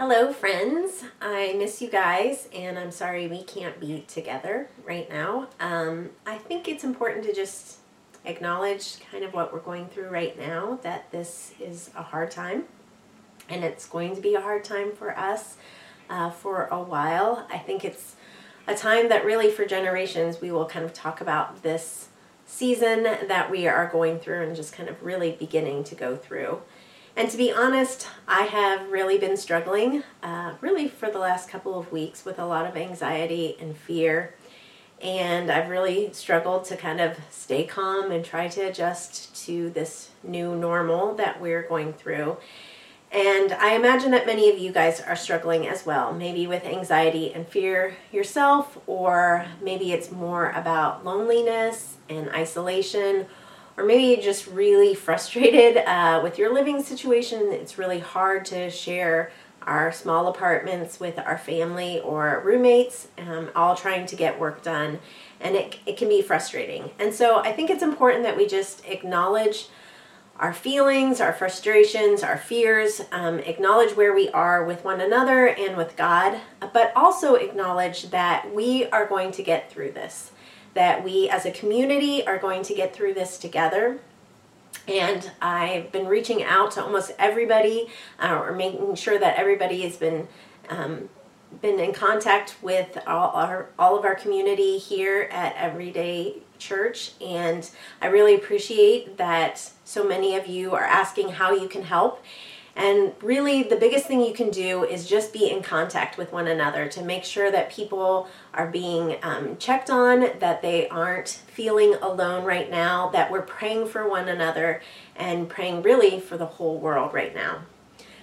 Hello, friends. I miss you guys, and I'm sorry we can't be together right now. Um, I think it's important to just acknowledge kind of what we're going through right now that this is a hard time, and it's going to be a hard time for us uh, for a while. I think it's a time that really, for generations, we will kind of talk about this season that we are going through and just kind of really beginning to go through. And to be honest, I have really been struggling, uh, really for the last couple of weeks, with a lot of anxiety and fear. And I've really struggled to kind of stay calm and try to adjust to this new normal that we're going through. And I imagine that many of you guys are struggling as well, maybe with anxiety and fear yourself, or maybe it's more about loneliness and isolation or maybe just really frustrated uh, with your living situation. It's really hard to share our small apartments with our family or roommates, um, all trying to get work done. And it, it can be frustrating. And so I think it's important that we just acknowledge our feelings, our frustrations, our fears, um, acknowledge where we are with one another and with God, but also acknowledge that we are going to get through this that we as a community are going to get through this together. And I've been reaching out to almost everybody, uh, or making sure that everybody has been um, been in contact with all our all of our community here at Everyday Church, and I really appreciate that so many of you are asking how you can help. And really, the biggest thing you can do is just be in contact with one another to make sure that people are being um, checked on, that they aren't feeling alone right now, that we're praying for one another and praying really for the whole world right now.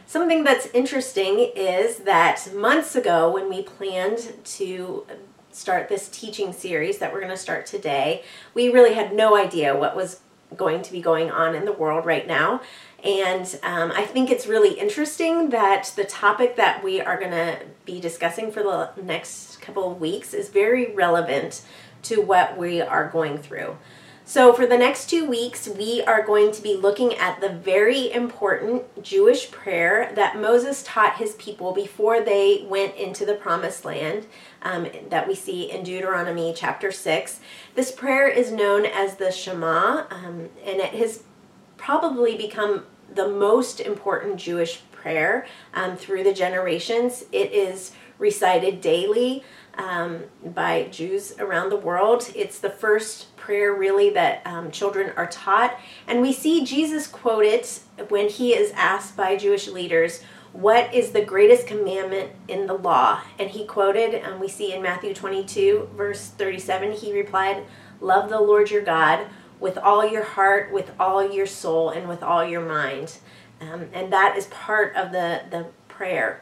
Something that's interesting is that months ago, when we planned to start this teaching series that we're going to start today, we really had no idea what was going to be going on in the world right now. And um, I think it's really interesting that the topic that we are going to be discussing for the next couple of weeks is very relevant to what we are going through. So, for the next two weeks, we are going to be looking at the very important Jewish prayer that Moses taught his people before they went into the promised land um, that we see in Deuteronomy chapter 6. This prayer is known as the Shema, um, and it has probably become the most important Jewish prayer um, through the generations. It is recited daily um, by Jews around the world. It's the first prayer, really, that um, children are taught. And we see Jesus quote it when he is asked by Jewish leaders, What is the greatest commandment in the law? And he quoted, and we see in Matthew 22, verse 37, he replied, Love the Lord your God with all your heart, with all your soul, and with all your mind. Um, and that is part of the, the prayer.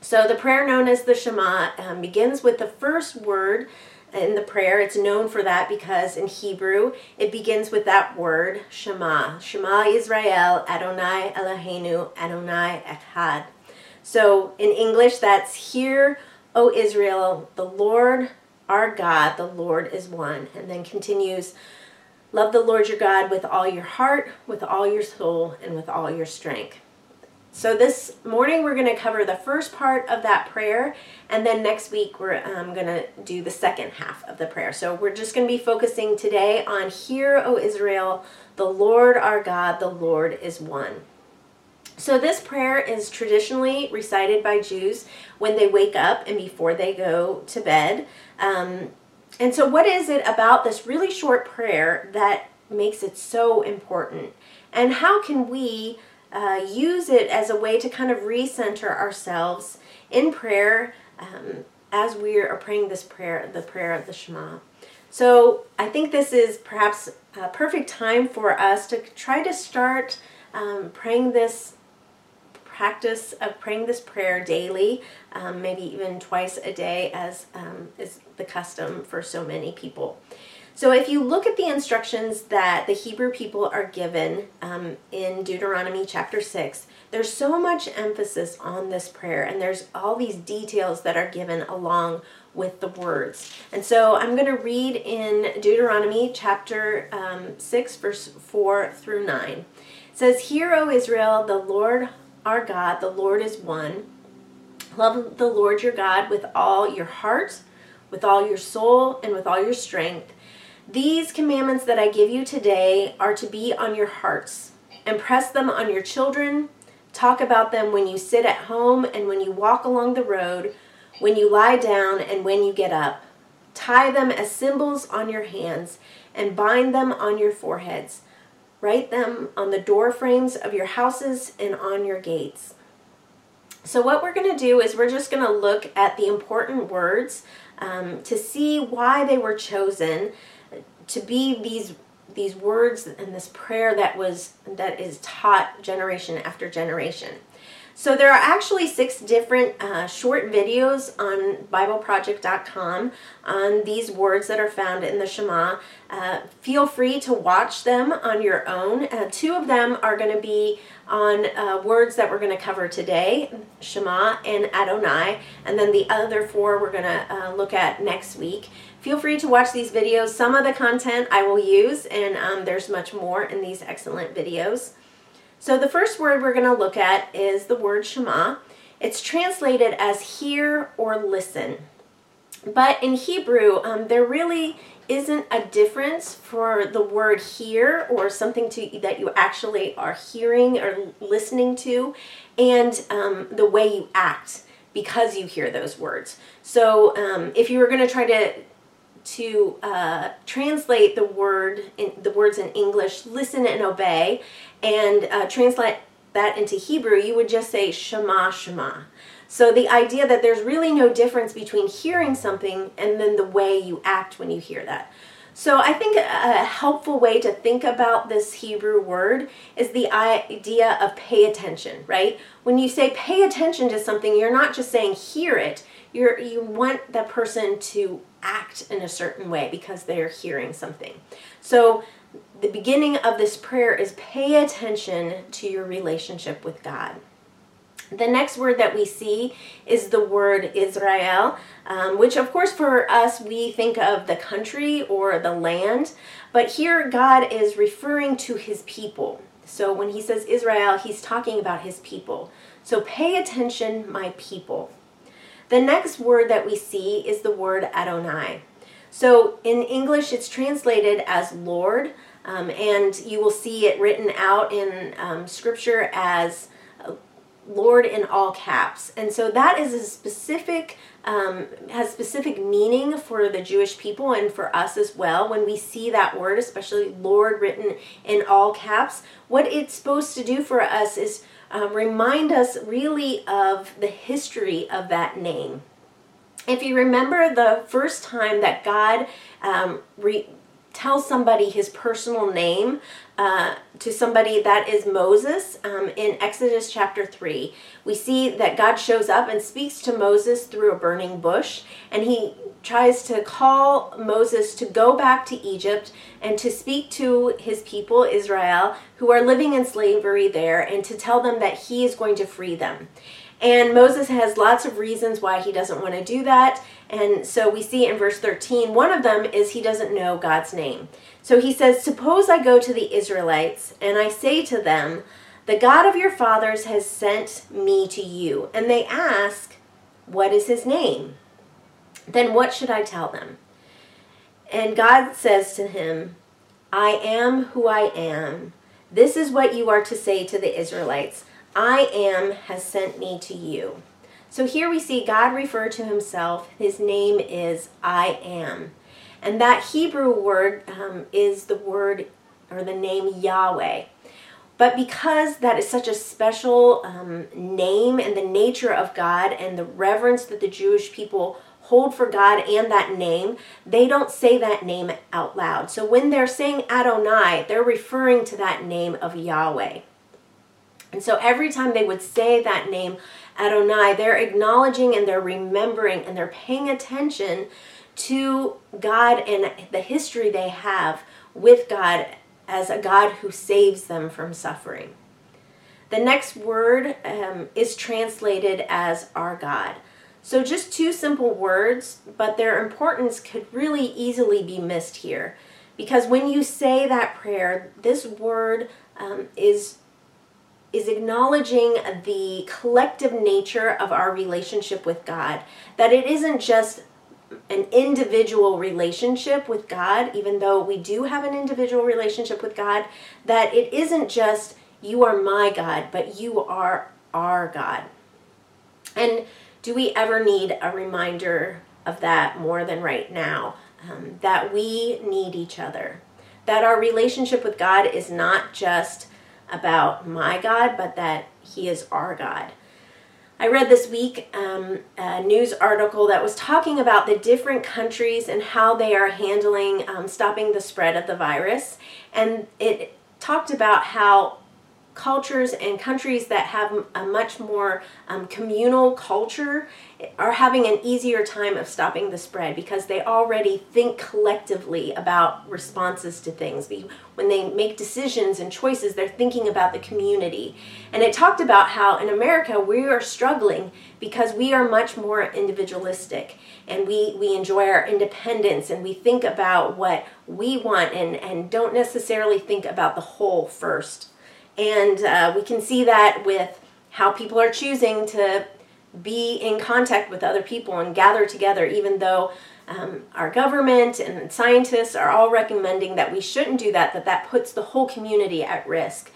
So the prayer known as the Shema um, begins with the first word in the prayer. It's known for that because in Hebrew it begins with that word Shema. Shema Israel Adonai Eloheinu Adonai Echad. So in English that's Hear, O Israel, the Lord our God, the Lord is one. And then continues Love the Lord your God with all your heart, with all your soul, and with all your strength. So, this morning we're going to cover the first part of that prayer, and then next week we're um, going to do the second half of the prayer. So, we're just going to be focusing today on Hear, O Israel, the Lord our God, the Lord is one. So, this prayer is traditionally recited by Jews when they wake up and before they go to bed. Um, and so, what is it about this really short prayer that makes it so important? And how can we uh, use it as a way to kind of recenter ourselves in prayer um, as we are praying this prayer, the prayer of the Shema? So, I think this is perhaps a perfect time for us to try to start um, praying this practice of praying this prayer daily, um, maybe even twice a day, as um, is the custom for so many people. So, if you look at the instructions that the Hebrew people are given um, in Deuteronomy chapter 6, there's so much emphasis on this prayer, and there's all these details that are given along with the words. And so, I'm going to read in Deuteronomy chapter um, 6, verse 4 through 9. It says, Hear, O Israel, the Lord our God, the Lord is one. Love the Lord your God with all your heart, with all your soul, and with all your strength. These commandments that I give you today are to be on your hearts. Impress them on your children. Talk about them when you sit at home and when you walk along the road, when you lie down and when you get up. Tie them as symbols on your hands and bind them on your foreheads. Write them on the door frames of your houses and on your gates. So, what we're going to do is we're just going to look at the important words um, to see why they were chosen to be these these words and this prayer that was that is taught generation after generation. So there are actually six different uh, short videos on BibleProject.com on these words that are found in the Shema. Uh, feel free to watch them on your own. Uh, two of them are going to be on uh, words that we're going to cover today, Shema and Adonai, and then the other four we're going to uh, look at next week. Feel free to watch these videos. Some of the content I will use, and um, there's much more in these excellent videos. So the first word we're going to look at is the word Shema. It's translated as hear or listen. But in Hebrew, um, there really isn't a difference for the word hear or something to that you actually are hearing or listening to and um, the way you act because you hear those words. So um, if you were going to try to to uh, translate the word in the words in English, listen and obey, and uh, translate that into Hebrew, you would just say Shema Shema. So the idea that there's really no difference between hearing something and then the way you act when you hear that. So I think a helpful way to think about this Hebrew word is the idea of pay attention, right? When you say pay attention to something, you're not just saying hear it. You're you want the person to act in a certain way because they're hearing something. So the beginning of this prayer is pay attention to your relationship with God. The next word that we see is the word Israel, um, which, of course, for us, we think of the country or the land, but here God is referring to his people. So when he says Israel, he's talking about his people. So pay attention, my people. The next word that we see is the word Adonai. So in English, it's translated as Lord, um, and you will see it written out in um, Scripture as uh, Lord in all caps. And so that is a specific, um, has specific meaning for the Jewish people and for us as well. When we see that word, especially Lord written in all caps, what it's supposed to do for us is um, remind us really of the history of that name. If you remember the first time that God um, re- tells somebody his personal name uh, to somebody that is Moses um, in Exodus chapter 3. We see that God shows up and speaks to Moses through a burning bush, and he tries to call Moses to go back to Egypt and to speak to his people, Israel, who are living in slavery there, and to tell them that he is going to free them. And Moses has lots of reasons why he doesn't want to do that. And so we see in verse 13, one of them is he doesn't know God's name. So he says, Suppose I go to the Israelites and I say to them, The God of your fathers has sent me to you. And they ask, What is his name? Then what should I tell them? And God says to him, I am who I am. This is what you are to say to the Israelites. I am has sent me to you. So here we see God refer to himself. His name is I am. And that Hebrew word um, is the word or the name Yahweh. But because that is such a special um, name and the nature of God and the reverence that the Jewish people hold for God and that name, they don't say that name out loud. So when they're saying Adonai, they're referring to that name of Yahweh. And so every time they would say that name, Adonai, they're acknowledging and they're remembering and they're paying attention to God and the history they have with God as a God who saves them from suffering. The next word um, is translated as our God. So just two simple words, but their importance could really easily be missed here. Because when you say that prayer, this word um, is is acknowledging the collective nature of our relationship with God. That it isn't just an individual relationship with God, even though we do have an individual relationship with God, that it isn't just you are my God, but you are our God. And do we ever need a reminder of that more than right now? Um, that we need each other. That our relationship with God is not just about my God, but that He is our God. I read this week um, a news article that was talking about the different countries and how they are handling um, stopping the spread of the virus. And it talked about how cultures and countries that have a much more um, communal culture are having an easier time of stopping the spread because they already think collectively about responses to things. When they make decisions and choices, they're thinking about the community. And it talked about how in America we are struggling because we are much more individualistic and we, we enjoy our independence and we think about what we want and, and don't necessarily think about the whole first. And uh, we can see that with how people are choosing to be in contact with other people and gather together, even though um, our government and scientists are all recommending that we shouldn't do that, that that puts the whole community at risk.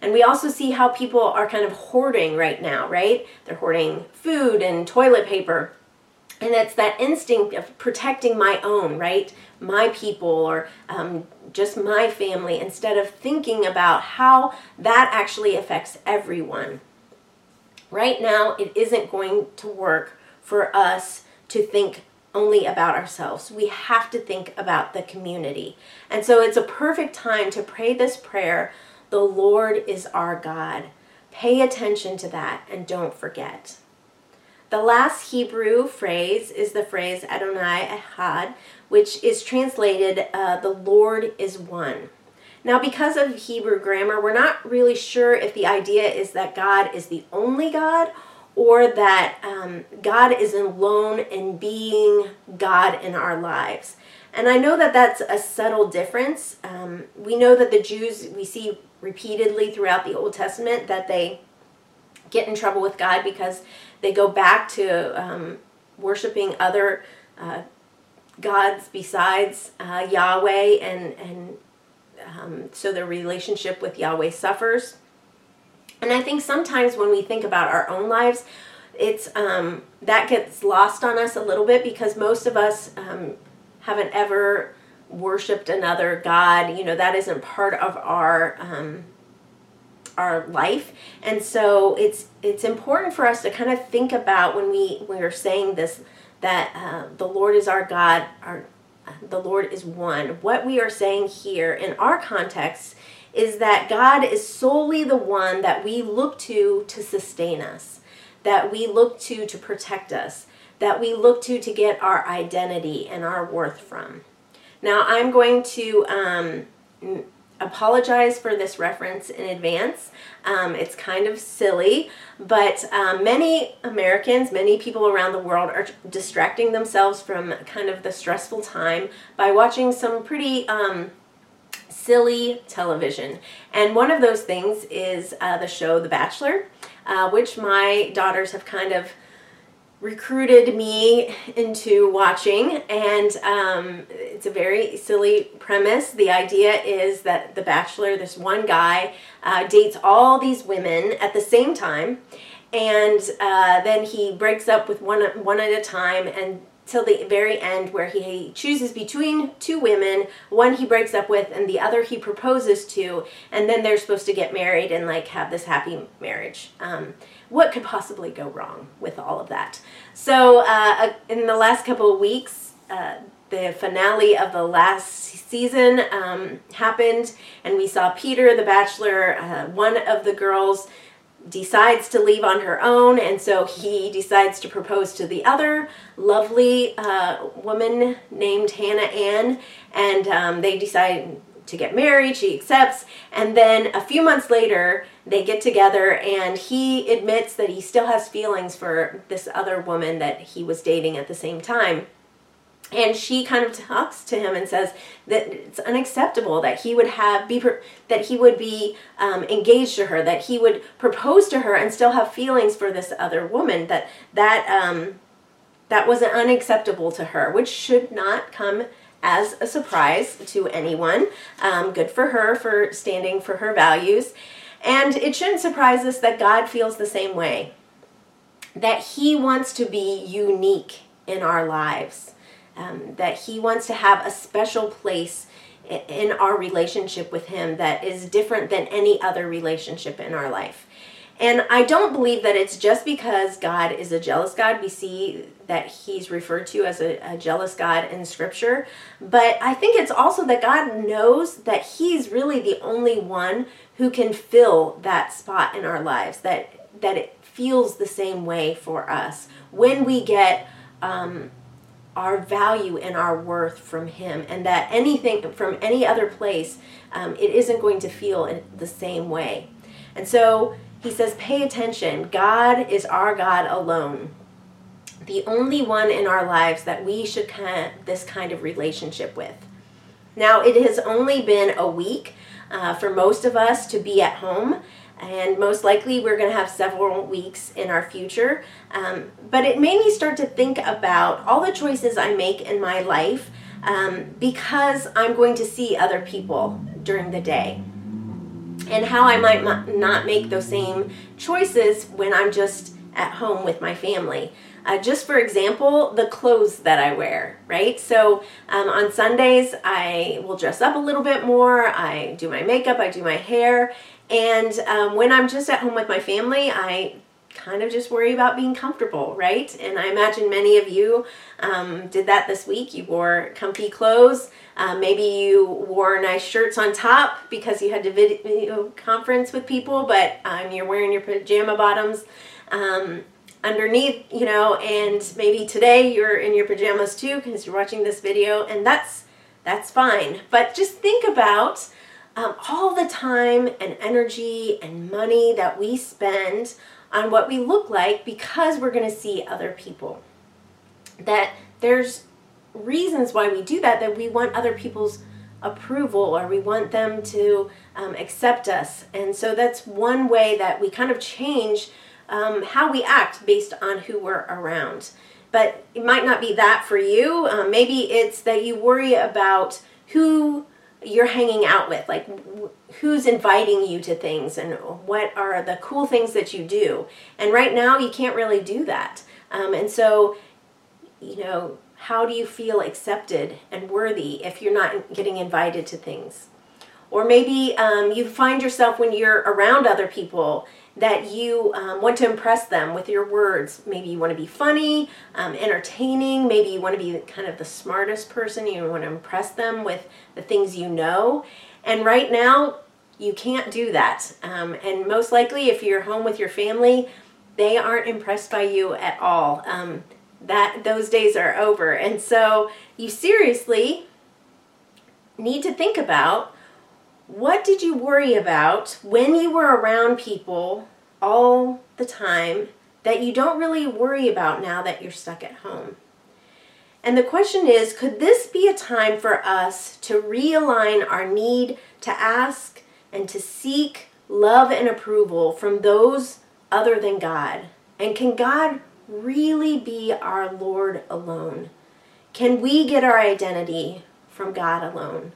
And we also see how people are kind of hoarding right now, right? They're hoarding food and toilet paper. And it's that instinct of protecting my own, right? My people or um, just my family, instead of thinking about how that actually affects everyone. Right now, it isn't going to work for us to think only about ourselves. We have to think about the community. And so it's a perfect time to pray this prayer The Lord is our God. Pay attention to that and don't forget. The last Hebrew phrase is the phrase Adonai Echad, which is translated uh, the Lord is one. Now, because of Hebrew grammar, we're not really sure if the idea is that God is the only God or that um, God is alone in being God in our lives. And I know that that's a subtle difference. Um, we know that the Jews, we see repeatedly throughout the Old Testament that they get in trouble with God because they go back to um, worshiping other uh, gods besides uh, Yahweh and, and um, so their relationship with Yahweh suffers. And I think sometimes when we think about our own lives, it's um, that gets lost on us a little bit because most of us um, haven't ever worshipped another god. You know that isn't part of our um, our life, and so it's it's important for us to kind of think about when we when we're saying this that uh, the Lord is our God, our the Lord is one. What we are saying here in our context is that God is solely the one that we look to to sustain us, that we look to to protect us, that we look to to get our identity and our worth from. Now, I'm going to um, apologize for this reference in advance. Um, it's kind of silly, but um, many Americans, many people around the world are distracting themselves from kind of the stressful time by watching some pretty um, silly television. And one of those things is uh, the show The Bachelor, uh, which my daughters have kind of recruited me into watching, and um, it's a very silly premise. The idea is that The Bachelor, this one guy, uh, dates all these women at the same time, and uh, then he breaks up with one one at a time and till the very end where he chooses between two women one he breaks up with and the other he proposes to and then they're supposed to get married and like have this happy marriage um, what could possibly go wrong with all of that? So, uh, uh, in the last couple of weeks, uh, the finale of the last season um, happened, and we saw Peter, the bachelor, uh, one of the girls decides to leave on her own, and so he decides to propose to the other lovely uh, woman named Hannah Ann, and um, they decide to get married. She accepts, and then a few months later, they get together, and he admits that he still has feelings for this other woman that he was dating at the same time. and she kind of talks to him and says that it's unacceptable that he would have be that he would be um, engaged to her that he would propose to her and still have feelings for this other woman that that um, that wasn't unacceptable to her which should not come as a surprise to anyone um, good for her for standing for her values and it shouldn't surprise us that god feels the same way that he wants to be unique in our lives um, that He wants to have a special place in our relationship with Him that is different than any other relationship in our life. And I don't believe that it's just because God is a jealous God. We see that He's referred to as a, a jealous God in Scripture. But I think it's also that God knows that He's really the only one who can fill that spot in our lives, that, that it feels the same way for us. When we get um, our value and our worth from Him, and that anything from any other place, um, it isn't going to feel the same way. And so he says, pay attention. God is our God alone. The only one in our lives that we should this kind of relationship with. Now, it has only been a week uh, for most of us to be at home and most likely we're going to have several weeks in our future. Um, but it made me start to think about all the choices I make in my life um, because I'm going to see other people during the day. And how I might not make those same choices when I'm just at home with my family. Uh, just for example, the clothes that I wear, right? So um, on Sundays, I will dress up a little bit more. I do my makeup, I do my hair, and um, when I'm just at home with my family, I kind of just worry about being comfortable, right? And I imagine many of you um, did that this week. You wore comfy clothes. Uh, maybe you wore nice shirts on top because you had to video conference with people, but um, you're wearing your pajama bottoms um, underneath, you know, and maybe today you're in your pajamas too because you're watching this video, and that's that's fine. But just think about um, all the time and energy and money that we spend on what we look like because we're going to see other people. That there's reasons why we do that, that we want other people's approval or we want them to um, accept us. And so that's one way that we kind of change um, how we act based on who we're around. But it might not be that for you. Um, maybe it's that you worry about who you're hanging out with like who's inviting you to things and what are the cool things that you do? And right now you can't really do that. Um, and so you know how do you feel accepted and worthy if you're not getting invited to things? Or maybe um, you find yourself when you're around other people that you um, want to impress them with your words. Maybe you want to be funny, um, entertaining. Maybe you want to be kind of the smartest person. You want to impress them with the things you know. And right now, you can't do that. Um, and most likely, if you're home with your family, they aren't impressed by you at all. Um, that those days are over. And so you seriously need to think about what did you worry about when you were around people all the time that you don't really worry about now that you're stuck at home? And the question is could this be a time for us to realign our need to ask and to seek love and approval from those other than God? And can God really be our Lord alone? Can we get our identity from God alone?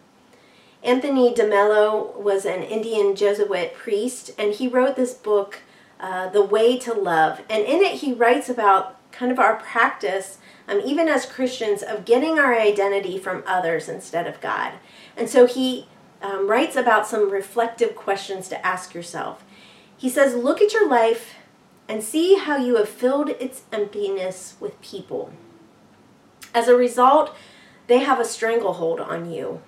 Anthony DeMello was an Indian Jesuit priest, and he wrote this book, uh, The Way to Love. And in it, he writes about kind of our practice, um, even as Christians, of getting our identity from others instead of God. And so he um, writes about some reflective questions to ask yourself. He says, Look at your life and see how you have filled its emptiness with people. As a result, they have a stranglehold on you.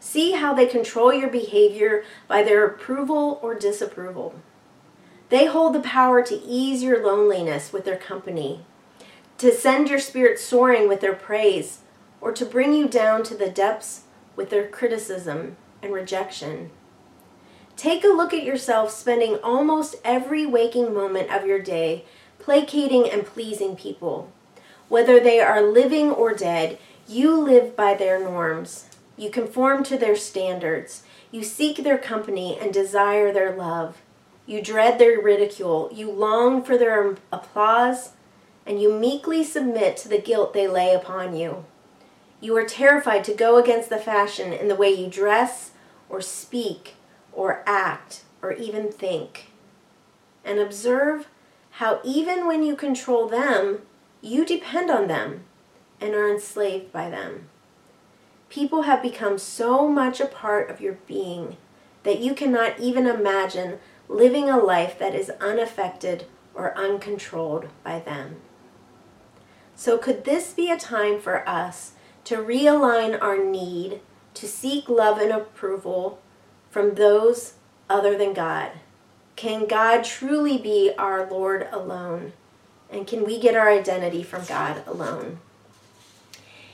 See how they control your behavior by their approval or disapproval. They hold the power to ease your loneliness with their company, to send your spirit soaring with their praise, or to bring you down to the depths with their criticism and rejection. Take a look at yourself spending almost every waking moment of your day placating and pleasing people. Whether they are living or dead, You live by their norms. You conform to their standards. You seek their company and desire their love. You dread their ridicule. You long for their applause, and you meekly submit to the guilt they lay upon you. You are terrified to go against the fashion in the way you dress, or speak, or act, or even think. And observe how, even when you control them, you depend on them and are enslaved by them. People have become so much a part of your being that you cannot even imagine living a life that is unaffected or uncontrolled by them. So, could this be a time for us to realign our need to seek love and approval from those other than God? Can God truly be our Lord alone? And can we get our identity from God alone?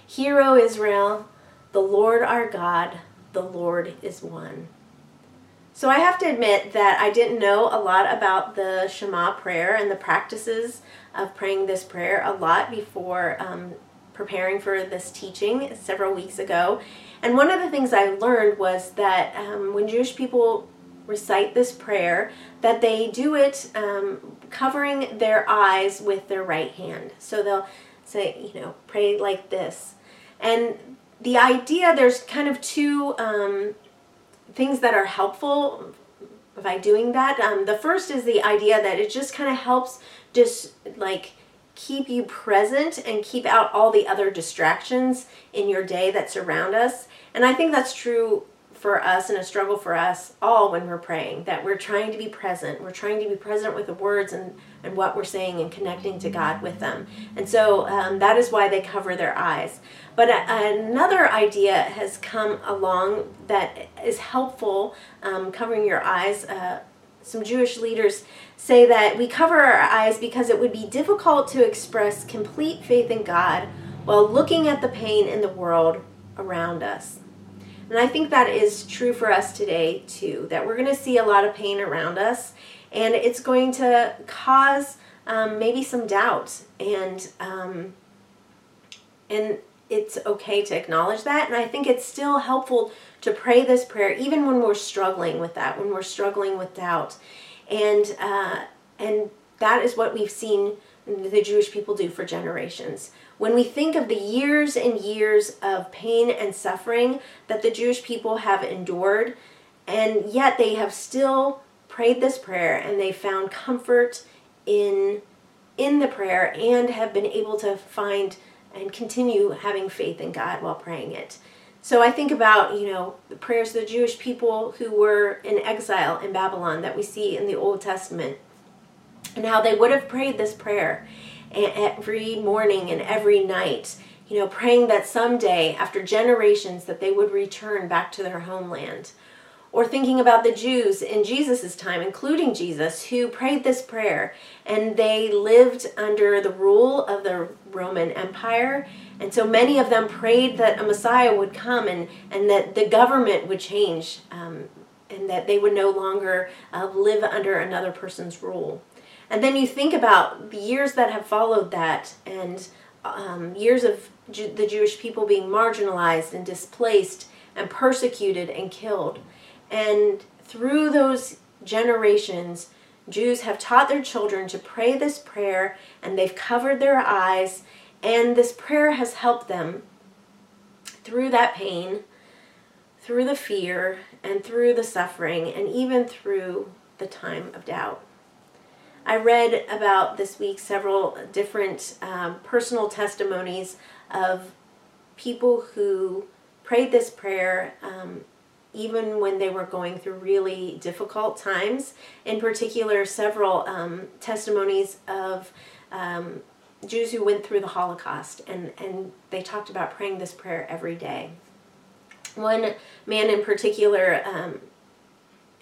Hear, O Israel, the Lord our God, the Lord is one. So I have to admit that I didn't know a lot about the Shema prayer and the practices of praying this prayer a lot before um, preparing for this teaching several weeks ago. And one of the things I learned was that um, when Jewish people recite this prayer, that they do it um, covering their eyes with their right hand. So they'll say, you know, pray like this. And the idea, there's kind of two um, things that are helpful by doing that. Um, the first is the idea that it just kind of helps just like keep you present and keep out all the other distractions in your day that surround us. And I think that's true for us and a struggle for us all when we're praying that we're trying to be present. We're trying to be present with the words and, and what we're saying and connecting to God with them. And so um, that is why they cover their eyes. But a, another idea has come along that is helpful um, covering your eyes. Uh, some Jewish leaders say that we cover our eyes because it would be difficult to express complete faith in God while looking at the pain in the world around us. And I think that is true for us today too, that we're going to see a lot of pain around us and it's going to cause um, maybe some doubt and um, and it's okay to acknowledge that and i think it's still helpful to pray this prayer even when we're struggling with that when we're struggling with doubt. And uh, and that is what we've seen the jewish people do for generations when we think of the years and years of pain and suffering that the Jewish people have endured, and yet they have still prayed this prayer and they found comfort in in the prayer and have been able to find and continue having faith in God while praying it. So I think about, you know, the prayers of the Jewish people who were in exile in Babylon that we see in the Old Testament and how they would have prayed this prayer every morning and every night, you know, praying that someday, after generations, that they would return back to their homeland. Or thinking about the Jews in Jesus' time, including Jesus, who prayed this prayer and they lived under the rule of the Roman Empire. And so many of them prayed that a Messiah would come and, and that the government would change um, and that they would no longer uh, live under another person's rule. And then you think about the years that have followed that and um, years of Ju- the Jewish people being marginalized and displaced and persecuted and killed. And through those generations, Jews have taught their children to pray this prayer and they've covered their eyes, and this prayer has helped them through that pain, through the fear, and through the suffering, and even through the time of doubt. I read about this week several different um, personal testimonies of people who prayed this prayer um, even when they were going through really difficult times. In particular, several um, testimonies of um, Jews who went through the Holocaust, and, and they talked about praying this prayer every day. One man in particular um,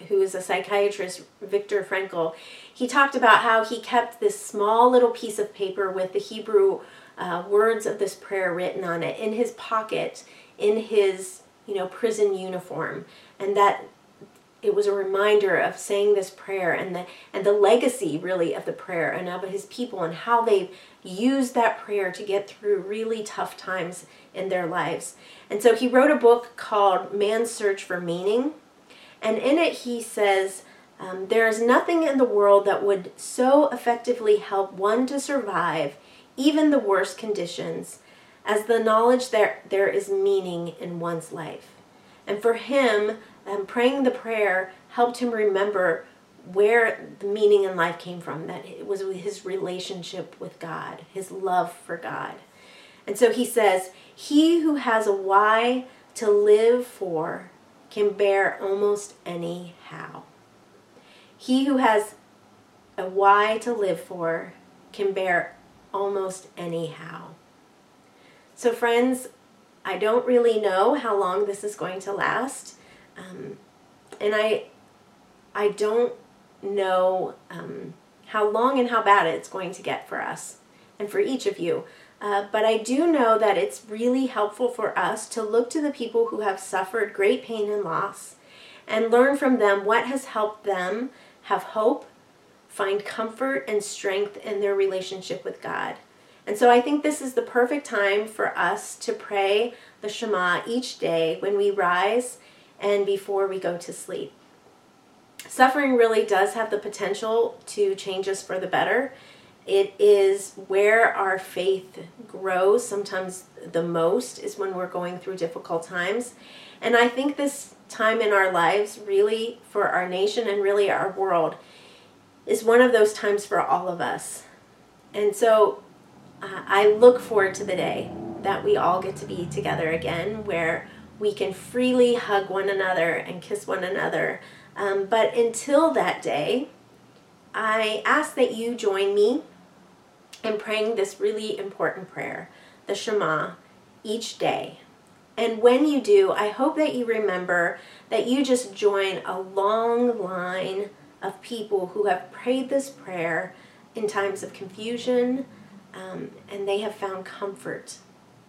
who is a psychiatrist, Viktor Frankl, he talked about how he kept this small little piece of paper with the Hebrew uh, words of this prayer written on it in his pocket in his you know prison uniform, and that it was a reminder of saying this prayer and the and the legacy really of the prayer and of his people and how they've used that prayer to get through really tough times in their lives. And so he wrote a book called Man's Search for Meaning. And in it he says, um, there is nothing in the world that would so effectively help one to survive even the worst conditions as the knowledge that there is meaning in one's life. And for him, um, praying the prayer helped him remember where the meaning in life came from that it was his relationship with God, his love for God. And so he says, He who has a why to live for can bear almost any how. He who has a why to live for can bear almost any how. So, friends, I don't really know how long this is going to last. Um, and I, I don't know um, how long and how bad it's going to get for us and for each of you. Uh, but I do know that it's really helpful for us to look to the people who have suffered great pain and loss and learn from them what has helped them have hope, find comfort and strength in their relationship with God. And so I think this is the perfect time for us to pray the Shema each day when we rise and before we go to sleep. Suffering really does have the potential to change us for the better. It is where our faith grows, sometimes the most, is when we're going through difficult times. And I think this time in our lives, really, for our nation and really our world, is one of those times for all of us. And so uh, I look forward to the day that we all get to be together again, where we can freely hug one another and kiss one another. Um, but until that day, I ask that you join me in praying this really important prayer, the Shema, each day. And when you do, I hope that you remember that you just join a long line of people who have prayed this prayer in times of confusion, um, and they have found comfort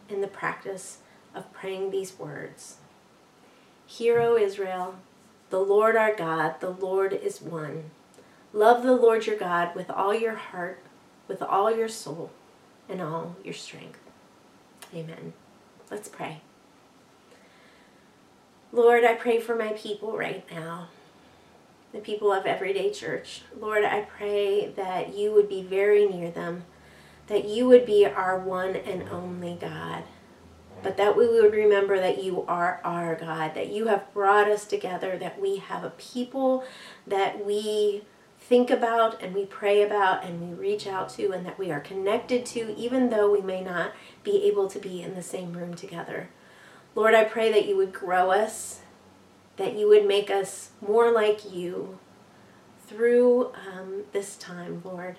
in the practice of praying these words Hear, O Israel, the Lord our God, the Lord is one. Love the Lord your God with all your heart, with all your soul, and all your strength. Amen. Let's pray. Lord, I pray for my people right now, the people of Everyday Church. Lord, I pray that you would be very near them, that you would be our one and only God, but that we would remember that you are our God, that you have brought us together, that we have a people that we think about and we pray about and we reach out to and that we are connected to, even though we may not be able to be in the same room together. Lord, I pray that you would grow us, that you would make us more like you through um, this time, Lord.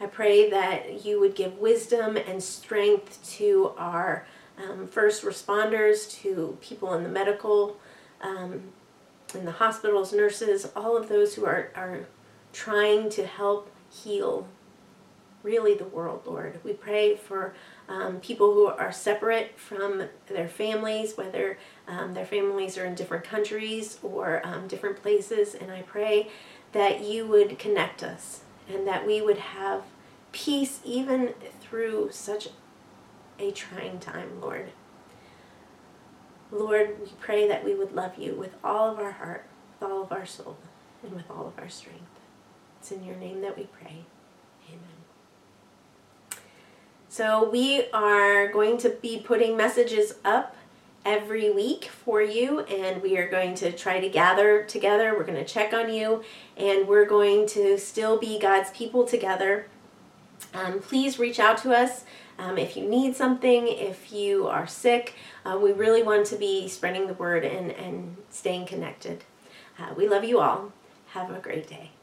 I pray that you would give wisdom and strength to our um, first responders, to people in the medical, um, in the hospitals, nurses, all of those who are, are trying to help heal really the world, Lord. We pray for um, people who are separate from their families, whether um, their families are in different countries or um, different places. And I pray that you would connect us and that we would have peace even through such a trying time, Lord. Lord, we pray that we would love you with all of our heart, with all of our soul, and with all of our strength. It's in your name that we pray. So we are going to be putting messages up every week for you and we are going to try to gather together. We're going to check on you and we're going to still be God's people together. Um, please reach out to us um, if you need something, if you are sick. Uh, we really want to be spreading the word and, and staying connected. Uh, we love you all. Have a great day.